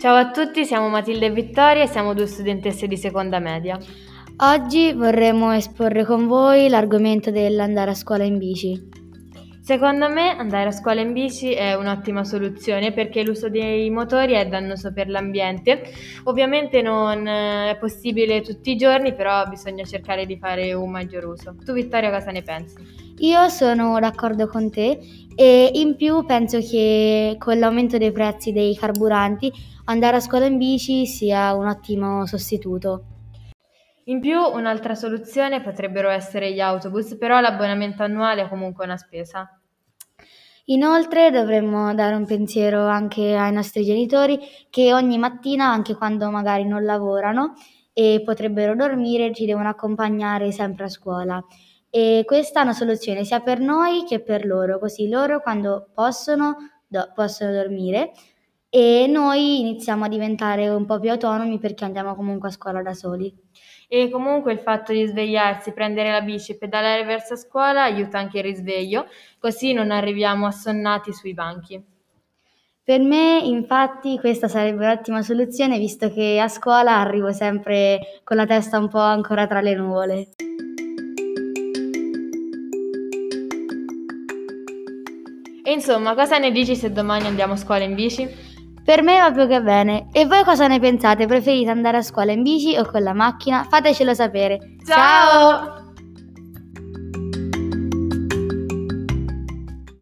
Ciao a tutti, siamo Matilde e Vittoria e siamo due studentesse di seconda media. Oggi vorremmo esporre con voi l'argomento dell'andare a scuola in bici. Secondo me andare a scuola in bici è un'ottima soluzione perché l'uso dei motori è dannoso per l'ambiente. Ovviamente non è possibile tutti i giorni, però bisogna cercare di fare un maggior uso. Tu Vittoria cosa ne pensi? Io sono d'accordo con te e in più penso che con l'aumento dei prezzi dei carburanti andare a scuola in bici sia un ottimo sostituto. In più un'altra soluzione potrebbero essere gli autobus, però l'abbonamento annuale è comunque una spesa. Inoltre dovremmo dare un pensiero anche ai nostri genitori che ogni mattina, anche quando magari non lavorano e potrebbero dormire, ci devono accompagnare sempre a scuola. E questa è una soluzione sia per noi che per loro, così loro quando possono, do, possono dormire e noi iniziamo a diventare un po' più autonomi perché andiamo comunque a scuola da soli. E comunque il fatto di svegliarsi, prendere la bici e pedalare verso scuola aiuta anche il risveglio, così non arriviamo assonnati sui banchi. Per me, infatti, questa sarebbe un'ottima soluzione, visto che a scuola arrivo sempre con la testa un po' ancora tra le nuvole. E insomma, cosa ne dici se domani andiamo a scuola in bici? Per me va più che bene. E voi cosa ne pensate? Preferite andare a scuola in bici o con la macchina? Fatecelo sapere. Ciao!